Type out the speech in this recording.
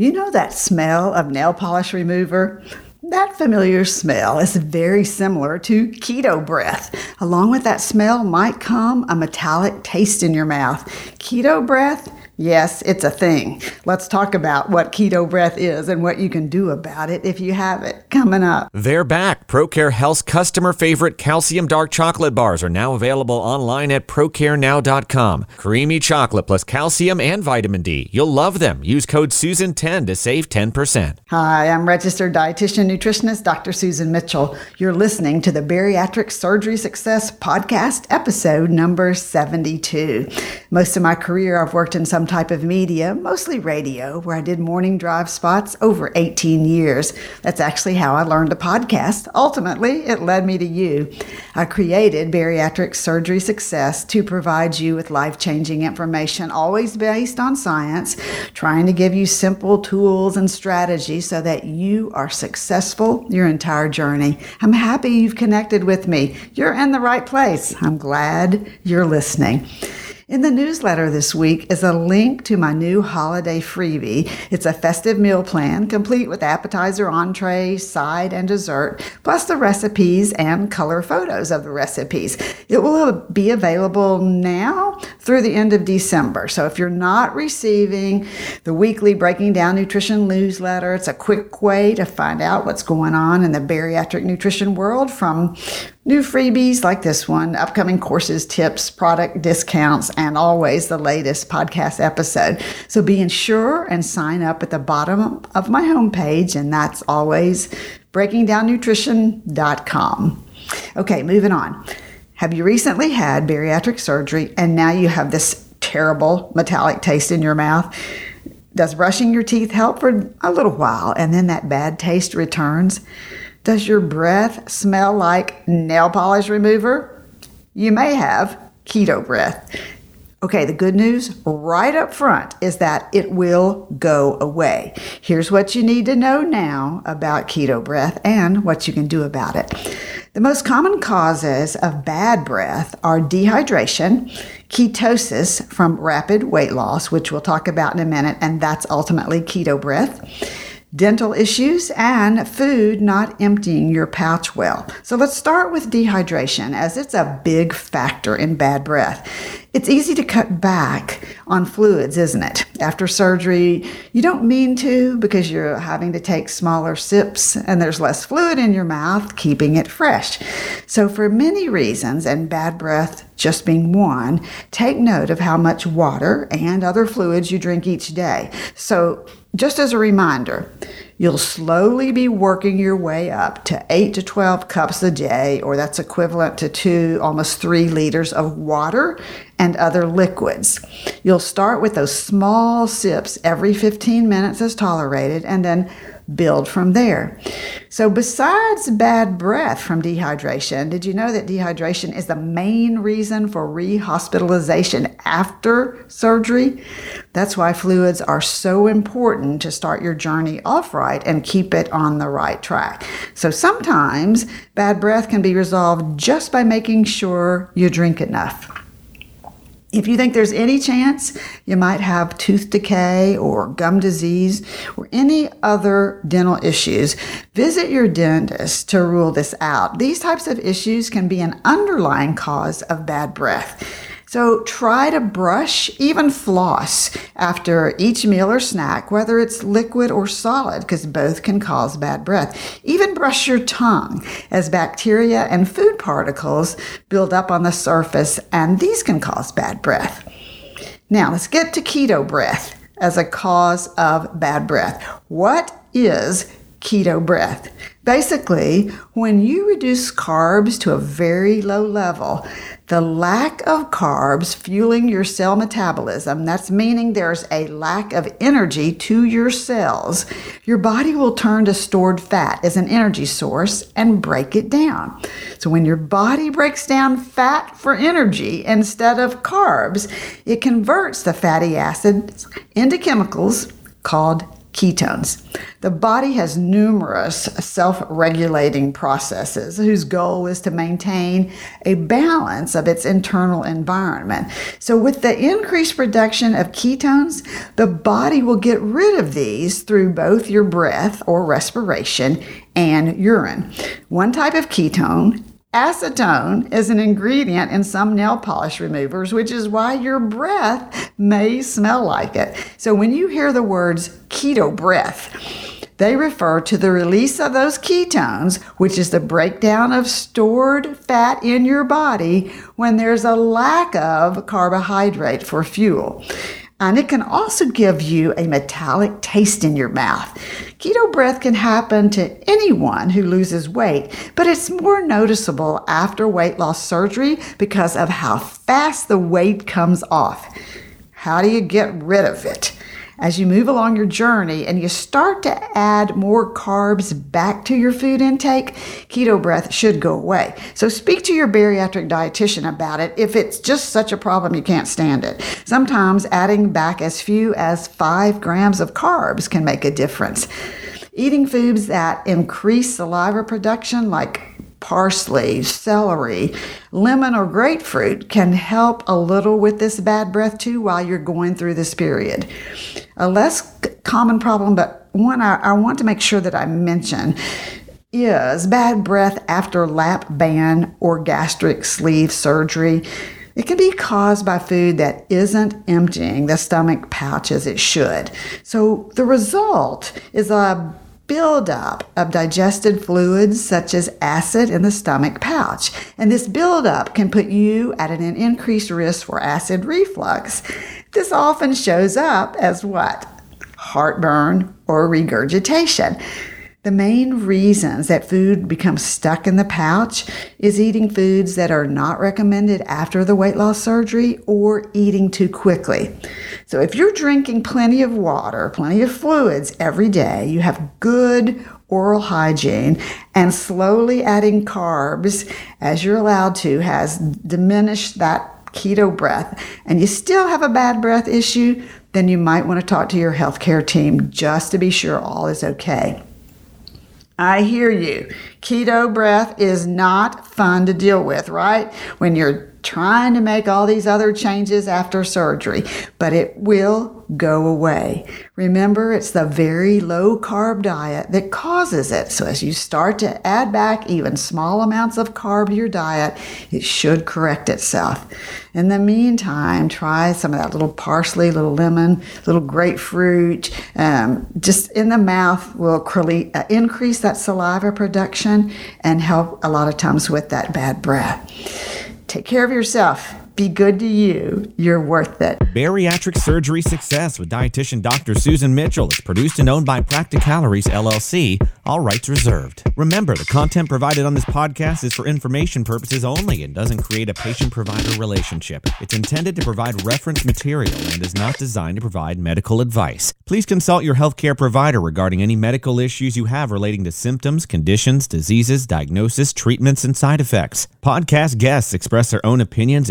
You know that smell of nail polish remover? That familiar smell is very similar to keto breath. Along with that smell might come a metallic taste in your mouth. Keto breath Yes, it's a thing. Let's talk about what keto breath is and what you can do about it if you have it coming up. They're back. ProCare Health's customer favorite calcium dark chocolate bars are now available online at procarenow.com. Creamy chocolate plus calcium and vitamin D. You'll love them. Use code SUSAN10 to save 10%. Hi, I'm registered dietitian nutritionist Dr. Susan Mitchell. You're listening to the Bariatric Surgery Success podcast, episode number 72. Most of my career I've worked in some type of media, mostly radio, where I did morning drive spots over 18 years. That's actually how I learned a podcast. Ultimately, it led me to you. I created Bariatric Surgery Success to provide you with life changing information, always based on science, trying to give you simple tools and strategies so that you are successful your entire journey. I'm happy you've connected with me. You're in the right place. I'm glad you're listening. In the newsletter this week is a link to my new holiday freebie. It's a festive meal plan complete with appetizer, entree, side, and dessert, plus the recipes and color photos of the recipes. It will be available now through the end of December. So if you're not receiving the weekly Breaking Down Nutrition newsletter, it's a quick way to find out what's going on in the bariatric nutrition world from New freebies like this one, upcoming courses, tips, product discounts, and always the latest podcast episode. So be sure and sign up at the bottom of my homepage, and that's always breakingdownnutrition.com. Okay, moving on. Have you recently had bariatric surgery and now you have this terrible metallic taste in your mouth? Does brushing your teeth help for a little while and then that bad taste returns? Does your breath smell like nail polish remover? You may have keto breath. Okay, the good news right up front is that it will go away. Here's what you need to know now about keto breath and what you can do about it. The most common causes of bad breath are dehydration, ketosis from rapid weight loss, which we'll talk about in a minute, and that's ultimately keto breath dental issues, and food not emptying your pouch well. So let's start with dehydration, as it's a big factor in bad breath. It's easy to cut back on fluids, isn't it? After surgery, you don't mean to because you're having to take smaller sips and there's less fluid in your mouth, keeping it fresh. So, for many reasons, and bad breath just being one, take note of how much water and other fluids you drink each day. So, just as a reminder, you'll slowly be working your way up to 8 to 12 cups a day, or that's equivalent to two, almost three liters of water and other liquids. You'll start with those small sips every 15 minutes as tolerated, and then build from there. So, besides bad breath from dehydration, did you know that dehydration is the main reason for rehospitalization after surgery? That's why fluids are so important to start your journey off right and keep it on the right track. So, sometimes bad breath can be resolved just by making sure you drink enough. If you think there's any chance you might have tooth decay or gum disease or any other dental issues, visit your dentist to rule this out. These types of issues can be an underlying cause of bad breath. So try to brush, even floss, after each meal or snack, whether it's liquid or solid, because both can cause bad breath. Even brush your tongue, as bacteria and food particles build up on the surface, and these can cause bad breath. Now let's get to keto breath as a cause of bad breath. What is keto breath? Basically, when you reduce carbs to a very low level, the lack of carbs fueling your cell metabolism, that's meaning there's a lack of energy to your cells, your body will turn to stored fat as an energy source and break it down. So when your body breaks down fat for energy instead of carbs, it converts the fatty acids into chemicals called ketones. The body has numerous self regulating processes whose goal is to maintain a balance of its internal environment. So, with the increased production of ketones, the body will get rid of these through both your breath or respiration and urine. One type of ketone Acetone is an ingredient in some nail polish removers, which is why your breath may smell like it. So when you hear the words keto breath, they refer to the release of those ketones, which is the breakdown of stored fat in your body when there's a lack of carbohydrate for fuel and it can also give you a metallic taste in your mouth. Keto breath can happen to anyone who loses weight, but it's more noticeable after weight loss surgery because of how fast the weight comes off. How do you get rid of it? As you move along your journey and you start to add more carbs back to your food intake, keto breath should go away. So speak to your bariatric dietitian about it if it's just such a problem you can't stand it. Sometimes adding back as few as five grams of carbs can make a difference. Eating foods that increase saliva production, like parsley, celery, lemon, or grapefruit can help a little with this bad breath too while you're going through this period. A less common problem, but one I, I want to make sure that I mention is bad breath after lap band or gastric sleeve surgery. It can be caused by food that isn't emptying the stomach pouch as it should. So the result is a buildup of digested fluids such as acid in the stomach pouch. And this buildup can put you at an increased risk for acid reflux. This often shows up as what? Heartburn or regurgitation. The main reasons that food becomes stuck in the pouch is eating foods that are not recommended after the weight loss surgery or eating too quickly. So, if you're drinking plenty of water, plenty of fluids every day, you have good oral hygiene, and slowly adding carbs as you're allowed to has diminished that keto breath, and you still have a bad breath issue, then you might want to talk to your healthcare team just to be sure all is okay. I hear you. Keto breath is not fun to deal with, right? When you're trying to make all these other changes after surgery, but it will go away. Remember, it's the very low carb diet that causes it. So, as you start to add back even small amounts of carb to your diet, it should correct itself. In the meantime, try some of that little parsley, little lemon, little grapefruit. Um, just in the mouth will uh, increase that saliva production and help a lot of times with that bad breath. Take care of yourself. Be good to you. You're worth it. Bariatric Surgery Success with dietitian Dr. Susan Mitchell is produced and owned by Practicalories LLC. All rights reserved. Remember, the content provided on this podcast is for information purposes only and doesn't create a patient provider relationship. It's intended to provide reference material and is not designed to provide medical advice. Please consult your healthcare provider regarding any medical issues you have relating to symptoms, conditions, diseases, diagnosis, treatments, and side effects. Podcast guests express their own opinions,